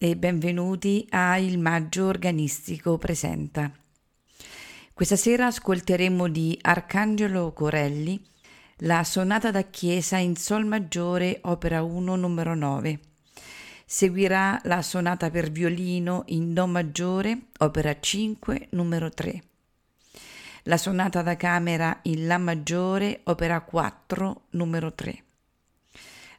e benvenuti a Il Maggio Organistico Presenta. Questa sera ascolteremo di Arcangelo Corelli la sonata da chiesa in Sol maggiore, opera 1, numero 9. Seguirà la sonata per violino in Do maggiore, opera 5, numero 3. La sonata da camera in La maggiore, opera 4, numero 3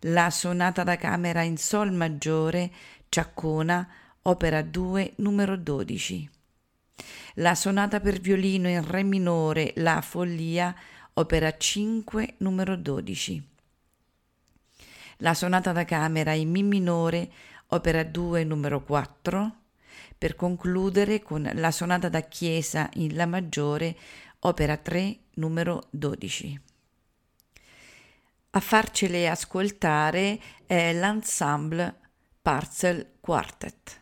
la sonata da camera in Sol maggiore, Ciaccona, opera 2, numero 12. La sonata per violino in Re minore, La follia, opera 5, numero 12. La sonata da camera in Mi minore, opera 2, numero 4, per concludere con la sonata da chiesa in La maggiore, opera 3, numero 12. A farcele ascoltare è l'ensemble Parcel Quartet.